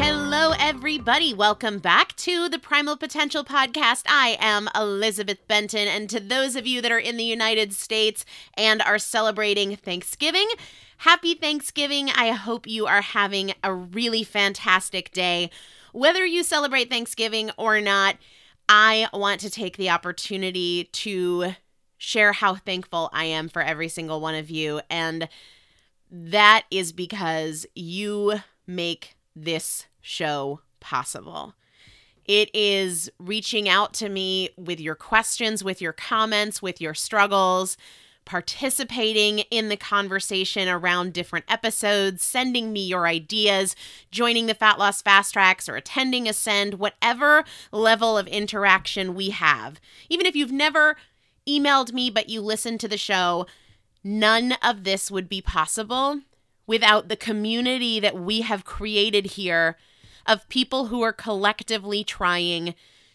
Hello, everybody. Welcome back to the Primal Potential Podcast. I am Elizabeth Benton. And to those of you that are in the United States and are celebrating Thanksgiving, Happy Thanksgiving. I hope you are having a really fantastic day. Whether you celebrate Thanksgiving or not, I want to take the opportunity to share how thankful I am for every single one of you. And that is because you make this show possible. It is reaching out to me with your questions, with your comments, with your struggles, participating in the conversation around different episodes, sending me your ideas, joining the Fat Loss Fast Tracks, or attending Ascend, whatever level of interaction we have. Even if you've never emailed me but you listen to the show, none of this would be possible without the community that we have created here of people who are collectively trying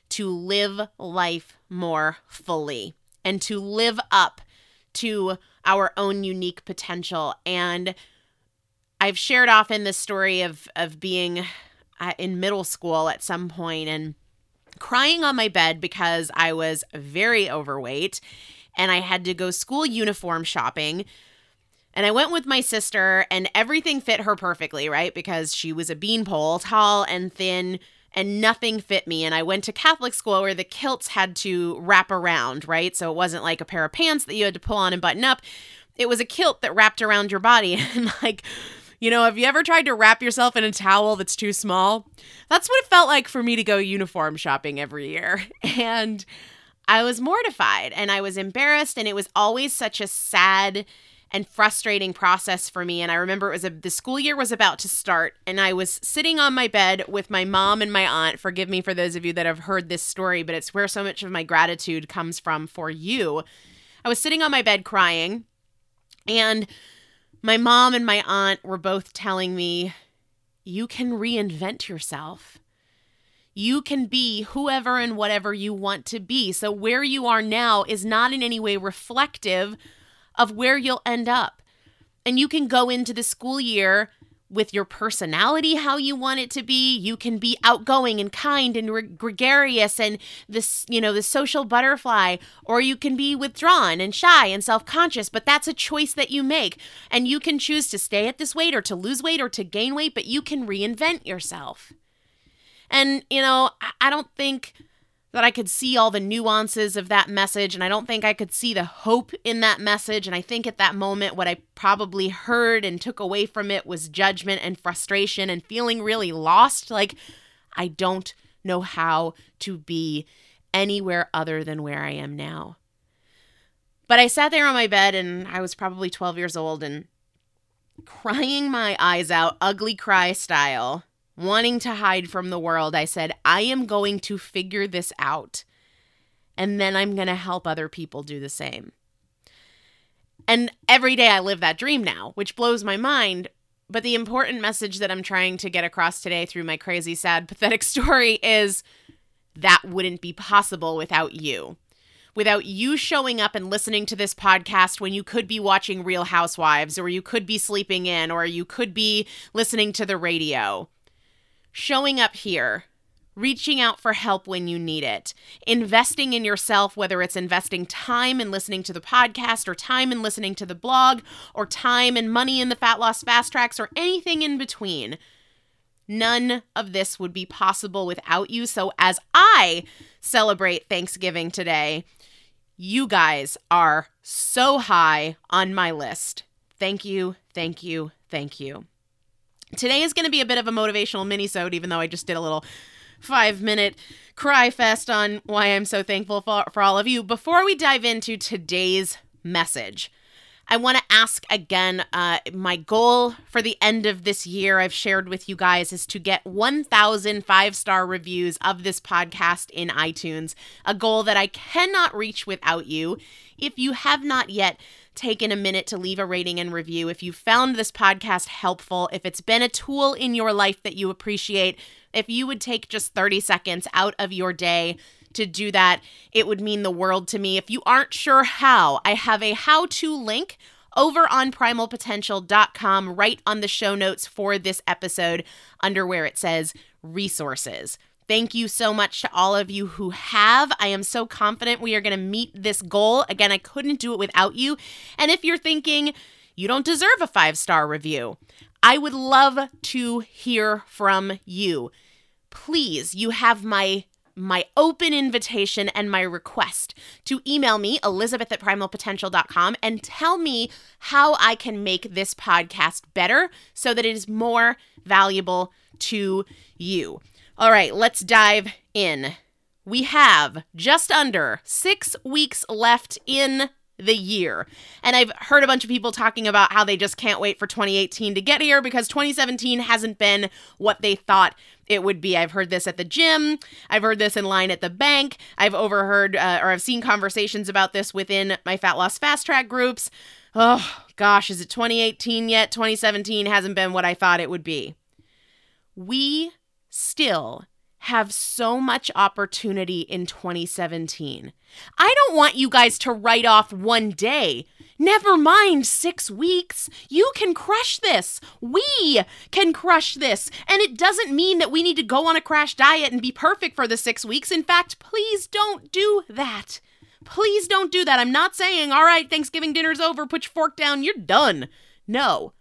to live life more fully and to live up to our own unique potential. And I've shared often the story of of being uh, in middle school at some point and crying on my bed because I was very overweight and I had to go school uniform shopping and I went with my sister, and everything fit her perfectly, right? Because she was a beanpole, tall and thin, and nothing fit me. And I went to Catholic school where the kilts had to wrap around, right? So it wasn't like a pair of pants that you had to pull on and button up. It was a kilt that wrapped around your body. And like, you know, have you ever tried to wrap yourself in a towel that's too small? That's what it felt like for me to go uniform shopping every year. And I was mortified and I was embarrassed. And it was always such a sad and frustrating process for me. And I remember it was a, the school year was about to start, and I was sitting on my bed with my mom and my aunt. Forgive me for those of you that have heard this story, but it's where so much of my gratitude comes from for you. I was sitting on my bed crying, and my mom and my aunt were both telling me, You can reinvent yourself. You can be whoever and whatever you want to be. So, where you are now is not in any way reflective of where you'll end up. And you can go into the school year with your personality how you want it to be. You can be outgoing and kind and gregarious and this you know the social butterfly or you can be withdrawn and shy and self-conscious but that's a choice that you make. And you can choose to stay at this weight or to lose weight or to gain weight but you can reinvent yourself. And you know i don't think that I could see all the nuances of that message. And I don't think I could see the hope in that message. And I think at that moment, what I probably heard and took away from it was judgment and frustration and feeling really lost. Like, I don't know how to be anywhere other than where I am now. But I sat there on my bed and I was probably 12 years old and crying my eyes out, ugly cry style wanting to hide from the world, I said, I am going to figure this out. And then I'm going to help other people do the same. And every day I live that dream now, which blows my mind. But the important message that I'm trying to get across today through my crazy, sad, pathetic story is that wouldn't be possible without you. Without you showing up and listening to this podcast when you could be watching Real Housewives, or you could be sleeping in, or you could be listening to the radio showing up here, reaching out for help when you need it, investing in yourself, whether it's investing time in listening to the podcast, or time in listening to the blog, or time and money in the fat loss fast tracks, or anything in between. None of this would be possible without you. So, as I celebrate Thanksgiving today, you guys are so high on my list. Thank you, thank you, thank you. Today is going to be a bit of a motivational mini-sode, even though I just did a little five minute cry fest on why I'm so thankful for, for all of you. Before we dive into today's message, I want to ask again uh, my goal for the end of this year, I've shared with you guys, is to get 1,000 five star reviews of this podcast in iTunes, a goal that I cannot reach without you. If you have not yet, taken a minute to leave a rating and review. If you found this podcast helpful, if it's been a tool in your life that you appreciate, if you would take just 30 seconds out of your day to do that, it would mean the world to me. If you aren't sure how, I have a how to link over on primalpotential.com right on the show notes for this episode under where it says resources. Thank you so much to all of you who have. I am so confident we are going to meet this goal. Again, I couldn't do it without you. And if you're thinking, You don't deserve a five star review. I would love to hear from you. Please, you have my my open invitation and my request to email me, elizabeth at primalpotential.com, and tell me how I can make this podcast better so that it is more valuable to you. All right, let's dive in. We have just under six weeks left in the year. And I've heard a bunch of people talking about how they just can't wait for 2018 to get here because 2017 hasn't been what they thought it would be. I've heard this at the gym. I've heard this in line at the bank. I've overheard uh, or I've seen conversations about this within my fat loss fast track groups. Oh gosh, is it 2018 yet? 2017 hasn't been what I thought it would be. We still have so much opportunity in 2017. I don't want you guys to write off one day. Never mind six weeks. You can crush this. We can crush this. And it doesn't mean that we need to go on a crash diet and be perfect for the six weeks. In fact, please don't do that. Please don't do that. I'm not saying, all right, Thanksgiving dinner's over, put your fork down, you're done. No.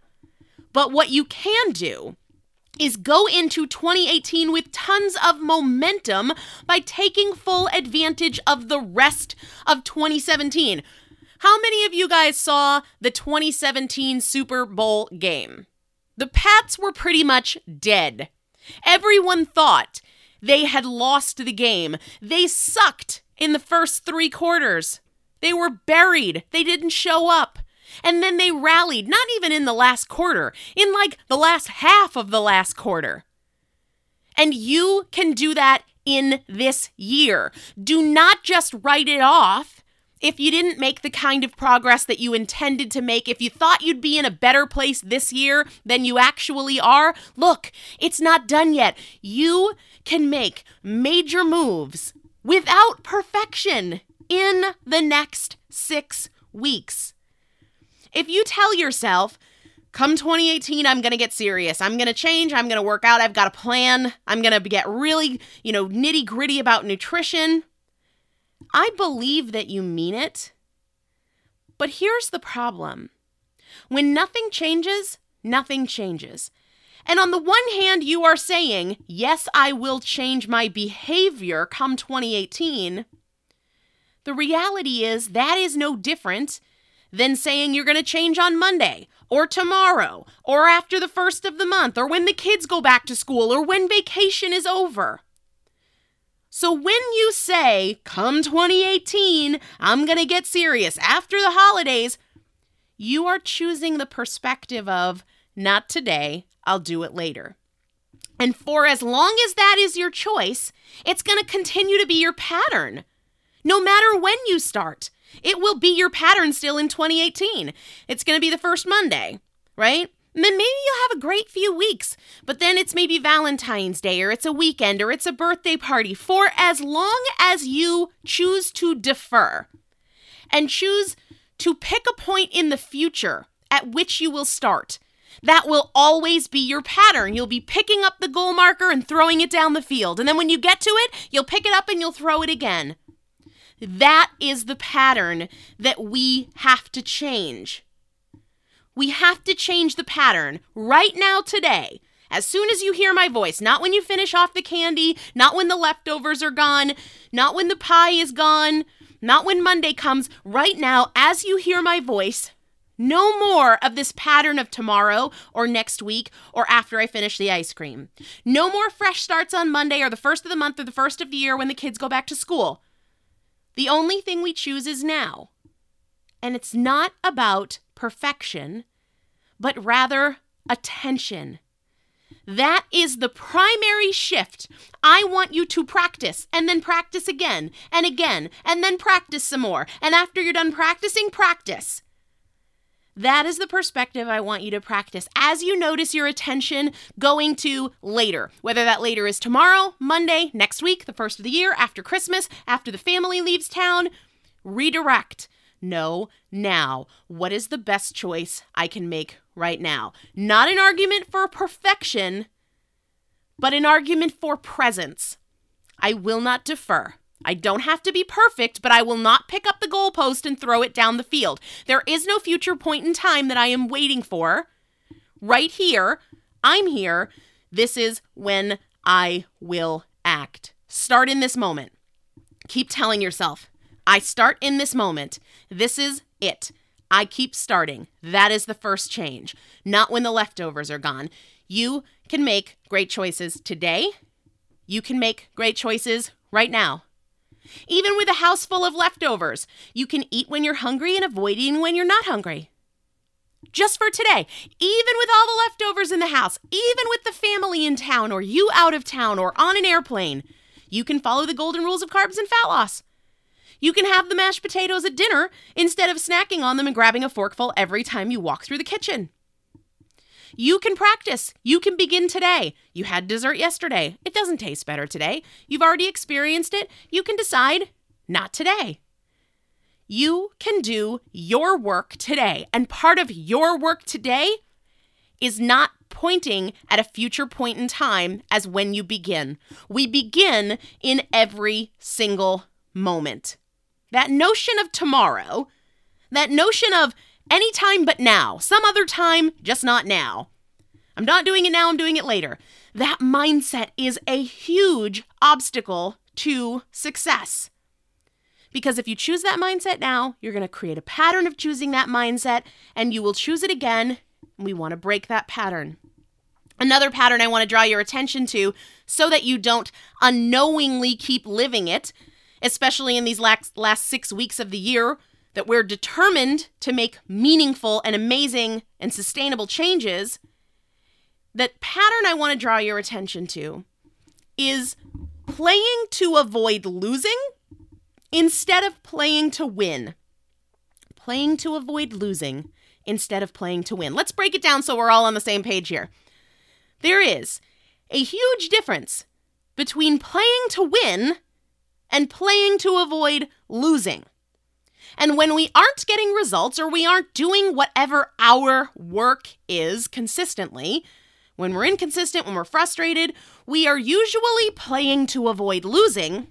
But what you can do is go into 2018 with tons of momentum by taking full advantage of the rest of 2017. How many of you guys saw the 2017 Super Bowl game? The Pats were pretty much dead. Everyone thought they had lost the game. They sucked in the first three quarters. They were buried. They didn't show up. And then they rallied, not even in the last quarter, in like the last half of the last quarter. And you can do that in this year. Do not just write it off if you didn't make the kind of progress that you intended to make, if you thought you'd be in a better place this year than you actually are, look, it's not done yet. You can make major moves without perfection in the next six weeks. If you tell yourself, come 2018 i'm going to get serious. I'm going to change. I'm going to work out. I've got a plan. I'm going to get really you know nitty gritty about nutrition i believe that you mean it. But here's the problem. When nothing changes nothing changes. And on the one hand you are saying yes i will change my behavior come 2018 the reality is that is no different than saying you're going to change on Monday or tomorrow or after the first of the month or when the kids go back to school or when vacation is over. So when you say, come 2018, I'm going to get serious after the holidays, you are choosing the perspective of, not today, I'll do it later. And for as long as that is your choice, it's going to continue to be your pattern. No matter when you start, it will be your pattern still in 2018. It's going to be the first Monday, right? Then maybe you'll have a great few weeks, but then it's maybe Valentine's Day or it's a weekend or it's a birthday party. For as long as you choose to defer and choose to pick a point in the future at which you will start, that will always be your pattern. You'll be picking up the goal marker and throwing it down the field. And then when you get to it, you'll pick it up and you'll throw it again. That is the pattern that we have to change. We have to change the pattern right now, today. As soon as you hear my voice, not when you finish off the candy, not when the leftovers are gone, not when the pie is gone, not when Monday comes, right now, as you hear my voice, no more of this pattern of tomorrow or next week or after I finish the ice cream. No more fresh starts on Monday or the first of the month or the first of the year when the kids go back to school. The only thing we choose is now. And it's not about perfection, but rather attention. That is the primary shift. I want you to practice and then practice again and again and then practice some more. And after you're done practicing, practice. That is the perspective I want you to practice as you notice your attention going to later. Whether that later is tomorrow, Monday, next week, the first of the year, after Christmas, after the family leaves town, redirect. No, now. What is the best choice I can make right now? Not an argument for perfection, but an argument for presence. I will not defer. I don't have to be perfect, but I will not pick up the goalpost and throw it down the field. There is no future point in time that I am waiting for. Right here, I'm here. This is when I will act. Start in this moment. Keep telling yourself, I start in this moment. This is it. I keep starting. That is the first change, not when the leftovers are gone. You can make great choices today. You can make great choices right now. Even with a house full of leftovers, you can eat when you're hungry and avoid eating when you're not hungry. Just for today, even with all the leftovers in the house, even with the family in town or you out of town or on an airplane, you can follow the golden rules of carbs and fat loss. You can have the mashed potatoes at dinner instead of snacking on them and grabbing a forkful every time you walk through the kitchen. You can practice. You can begin today. You had dessert yesterday. It doesn't taste better today. You've already experienced it. You can decide not today. You can do your work today. And part of your work today is not pointing at a future point in time as when you begin. We begin in every single moment. That notion of tomorrow, that notion of any time but now, some other time, just not now. I'm not doing it now, I'm doing it later. That mindset is a huge obstacle to success. Because if you choose that mindset now, you're going to create a pattern of choosing that mindset and you will choose it again. We want to break that pattern. Another pattern I want to draw your attention to so that you don't unknowingly keep living it, especially in these last, last six weeks of the year, that we're determined to make meaningful and amazing and sustainable changes. That pattern I want to draw your attention to is playing to avoid losing instead of playing to win. Playing to avoid losing instead of playing to win. Let's break it down so we're all on the same page here. There is a huge difference between playing to win and playing to avoid losing. And when we aren't getting results or we aren't doing whatever our work is consistently, when we're inconsistent, when we're frustrated, we are usually playing to avoid losing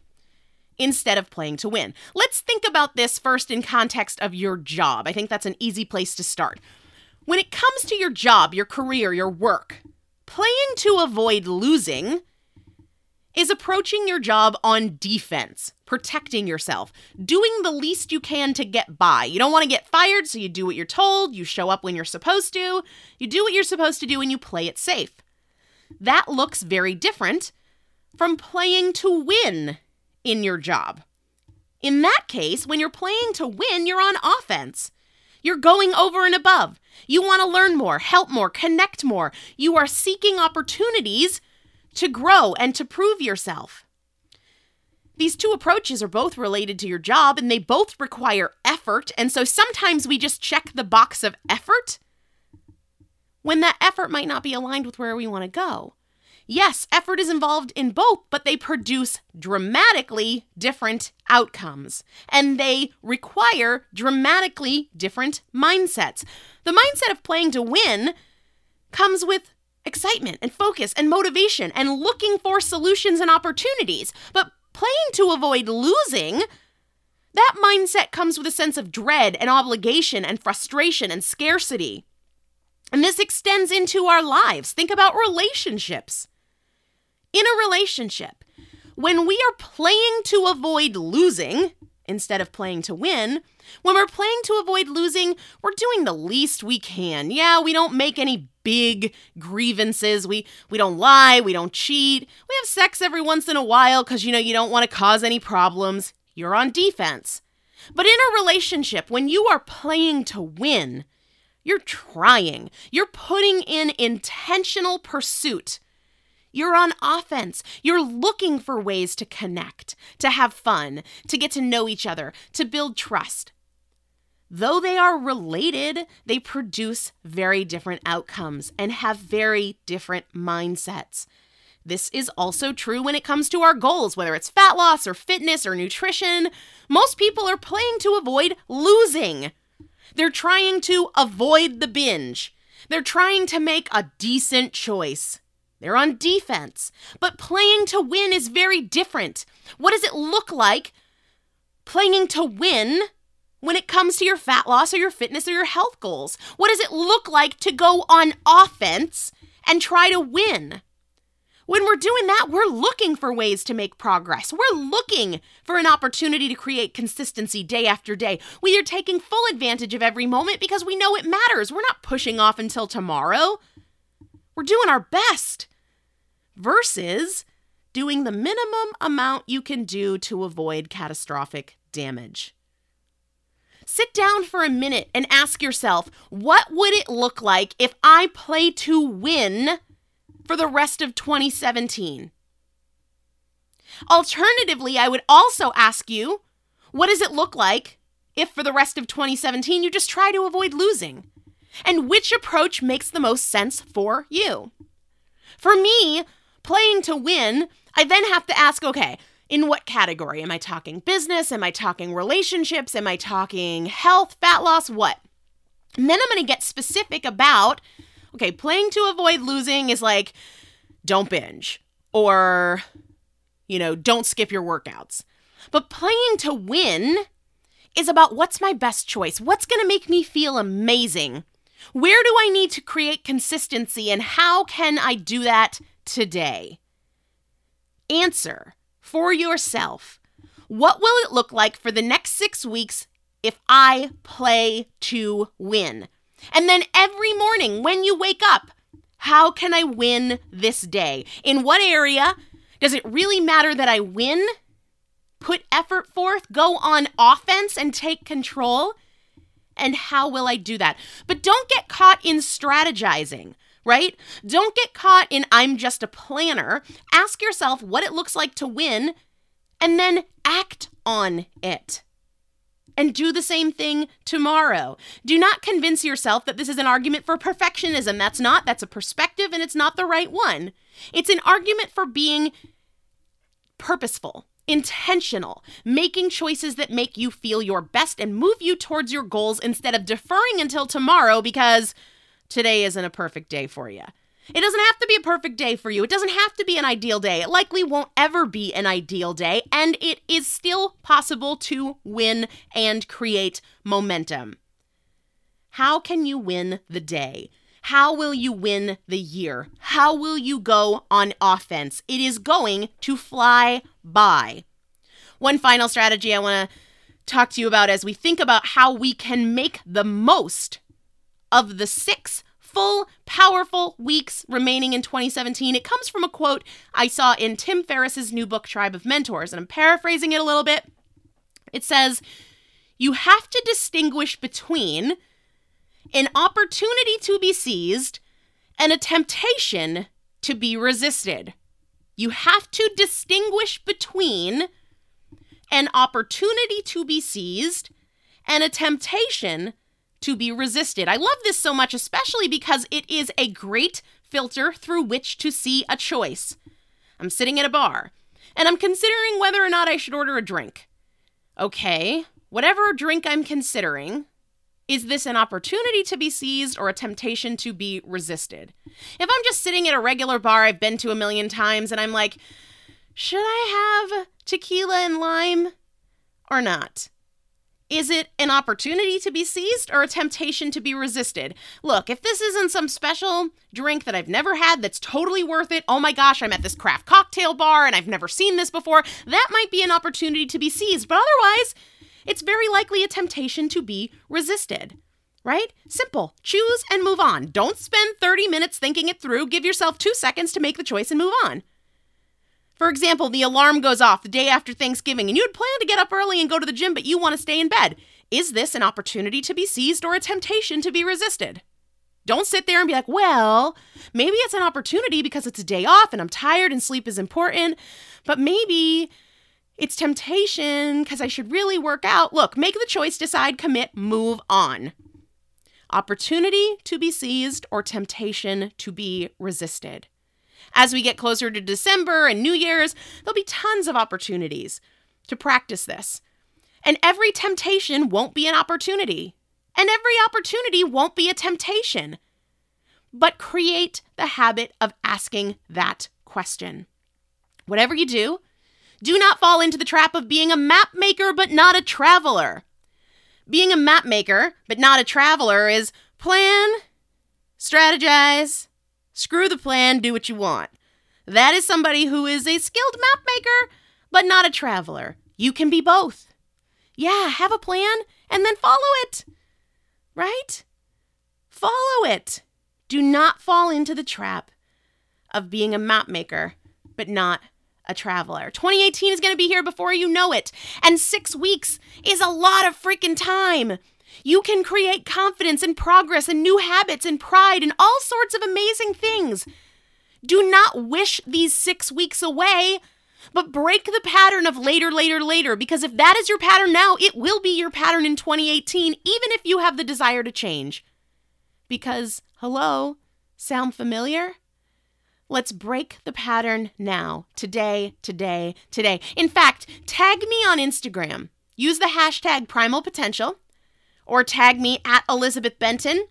instead of playing to win. Let's think about this first in context of your job. I think that's an easy place to start. When it comes to your job, your career, your work, playing to avoid losing is approaching your job on defense, protecting yourself, doing the least you can to get by. You don't want to get fired, so you do what you're told, you show up when you're supposed to, you do what you're supposed to do, and you play it safe. That looks very different from playing to win in your job. In that case, when you're playing to win, you're on offense. You're going over and above. You want to learn more, help more, connect more. You are seeking opportunities to grow and to prove yourself. These two approaches are both related to your job and they both require effort. And so sometimes we just check the box of effort when that effort might not be aligned with where we want to go. Yes, effort is involved in both, but they produce dramatically different outcomes and they require dramatically different mindsets. The mindset of playing to win comes with excitement and focus and motivation and looking for solutions and opportunities. But playing to avoid losing, that mindset comes with a sense of dread and obligation and frustration and scarcity. And this extends into our lives. Think about relationships. In a relationship, when we are playing to avoid losing instead of playing to win, when we're playing to avoid losing, we're doing the least we can. Yeah, we don't make any big grievances. We we don't lie, we don't cheat. We have sex every once in a while cuz you know you don't want to cause any problems. You're on defense. But in a relationship, when you are playing to win, you're trying. You're putting in intentional pursuit you're on offense. You're looking for ways to connect, to have fun, to get to know each other, to build trust. Though they are related, they produce very different outcomes and have very different mindsets. This is also true when it comes to our goals, whether it's fat loss or fitness or nutrition. Most people are playing to avoid losing. They're trying to avoid the binge. They're trying to make a decent choice. They're on defense. But playing to win is very different. What does it look like playing to win when it comes to your fat loss or your fitness or your health goals? What does it look like to go on offense and try to win? When we're doing that, we're looking for ways to make progress. We're looking for an opportunity to create consistency day after day. We are taking full advantage of every moment because we know it matters. We're not pushing off until tomorrow. We're doing our best versus doing the minimum amount you can do to avoid catastrophic damage. Sit down for a minute and ask yourself what would it look like if I play to win for the rest of 2017? Alternatively, I would also ask you what does it look like if for the rest of 2017 you just try to avoid losing? And which approach makes the most sense for you? For me, playing to win, I then have to ask okay, in what category? Am I talking business? Am I talking relationships? Am I talking health, fat loss? What? And then I'm going to get specific about okay, playing to avoid losing is like don't binge or, you know, don't skip your workouts. But playing to win is about what's my best choice? What's going to make me feel amazing? Where do I need to create consistency and how can I do that today? Answer for yourself what will it look like for the next six weeks if I play to win? And then every morning when you wake up, how can I win this day? In what area? Does it really matter that I win? Put effort forth, go on offense and take control? And how will I do that? But don't get caught in strategizing right? Don't get caught in I'm just a planner. Ask yourself what it looks like to win and then act on it. And do the same thing tomorrow. Do not convince yourself that this is an argument for perfectionism. That's not. That's a perspective and it's not the right one. It's an argument for being purposeful, intentional, making choices that make you feel your best and move you towards your goals instead of deferring until tomorrow because today isn't a perfect day for you. It doesn't have to be a perfect day for you. It doesn't have to be an ideal day. It likely won't ever be an ideal day, and it is still possible to win and create momentum. How can you win the day? How will you win the year? How will you go on offense? It is going to fly by. One final strategy I want to talk to you about as we think about how we can make the most of the six full, powerful weeks remaining in 2017. It comes from a quote I saw in Tim Ferriss's new book, Tribe of Mentors, and I'm paraphrasing it a little bit. It says, You have to distinguish between an opportunity to be seized and a temptation to be resisted. You have to distinguish between an opportunity to be seized and a temptation to be resisted. I love this so much, especially because it is a great filter through which to see a choice. I'm sitting at a bar and I'm considering whether or not I should order a drink. Okay, whatever drink I'm considering, is this an opportunity to be seized or a temptation to be resisted? If I'm just sitting at a regular bar I've been to a million times and I'm like, should I have tequila and lime or not? Is it an opportunity to be seized or a temptation to be resisted? Look, if this isn't some special drink that I've never had that's totally worth it, oh my gosh, I'm at this craft cocktail bar and I've never seen this before, that might be an opportunity to be seized. But otherwise, it's very likely a temptation to be resisted. Right? Simple. Choose and move on. Don't spend 30 minutes thinking it through. Give yourself two seconds to make the choice and move on. For example, the alarm goes off the day after Thanksgiving and you had planned to get up early and go to the gym, but you want to stay in bed. Is this an opportunity to be seized or a temptation to be resisted? Don't sit there and be like, well, maybe it's an opportunity because it's a day off and I'm tired and sleep is important, but maybe it's temptation because I should really work out. Look, make the choice, decide, commit, move on. Opportunity to be seized or temptation to be resisted. As we get closer to December and New Year's, there'll be tons of opportunities to practice this. And every temptation won't be an opportunity, and every opportunity won't be a temptation. but create the habit of asking that question. Whatever you do, do not fall into the trap of being a map maker but not a traveler. Being a map maker but not a traveler is plan, strategize, screw the plan, do what you want. That is somebody who is a skilled map maker but not a traveler. You can be both. Yeah, have a plan and then follow it. Right? Follow it. Do not fall into the trap of being a map maker but not a traveler. 2018 is going to be here before you know it. And six weeks is a lot of freaking time. You can create confidence and progress and new habits and pride and all sorts of amazing things. Do not wish these six weeks away, but break the pattern of later, later, later, because if that is your pattern now, it will be your pattern in 2018, even if you have the desire to change. Because, hello, sound familiar? Let's break the pattern now. Today, today, today. In fact, tag me on Instagram. Use the hashtag primal potential or tag me at Elizabeth Benton.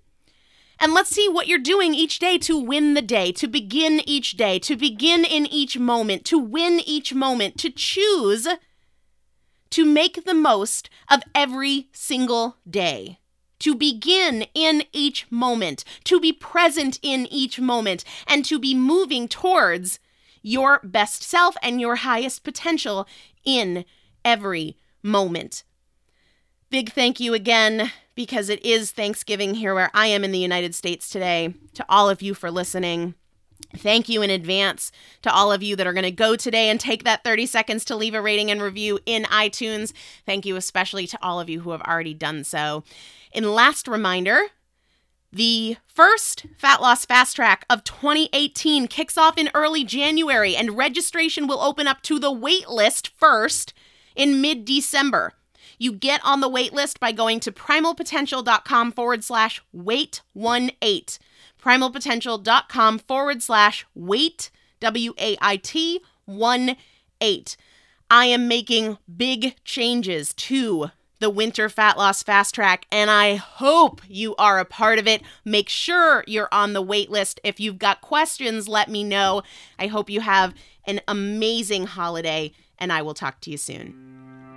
And let's see what you're doing each day to win the day, to begin each day, to begin in each moment, to win each moment, to choose to make the most of every single day to begin in each moment, to be present in each moment, and to be moving towards your best self and your highest potential in every moment. Big thank you again, because it is Thanksgiving here where I am in the United States today, to all of you for listening. Thank you in advance to all of you that are going to go today and take that 30 seconds to leave a rating and review in iTunes. Thank you especially to all of you who have already done so. In last reminder, the first Fat Loss Fast Track of 2018 kicks off in early January, and registration will open up to the wait list first in mid December. You get on the wait list by going to primalpotential.com forward slash wait one eight primalpotential.com forward slash wait, W A I T 1 8. I am making big changes to the Winter Fat Loss Fast Track, and I hope you are a part of it. Make sure you're on the wait list. If you've got questions, let me know. I hope you have an amazing holiday, and I will talk to you soon.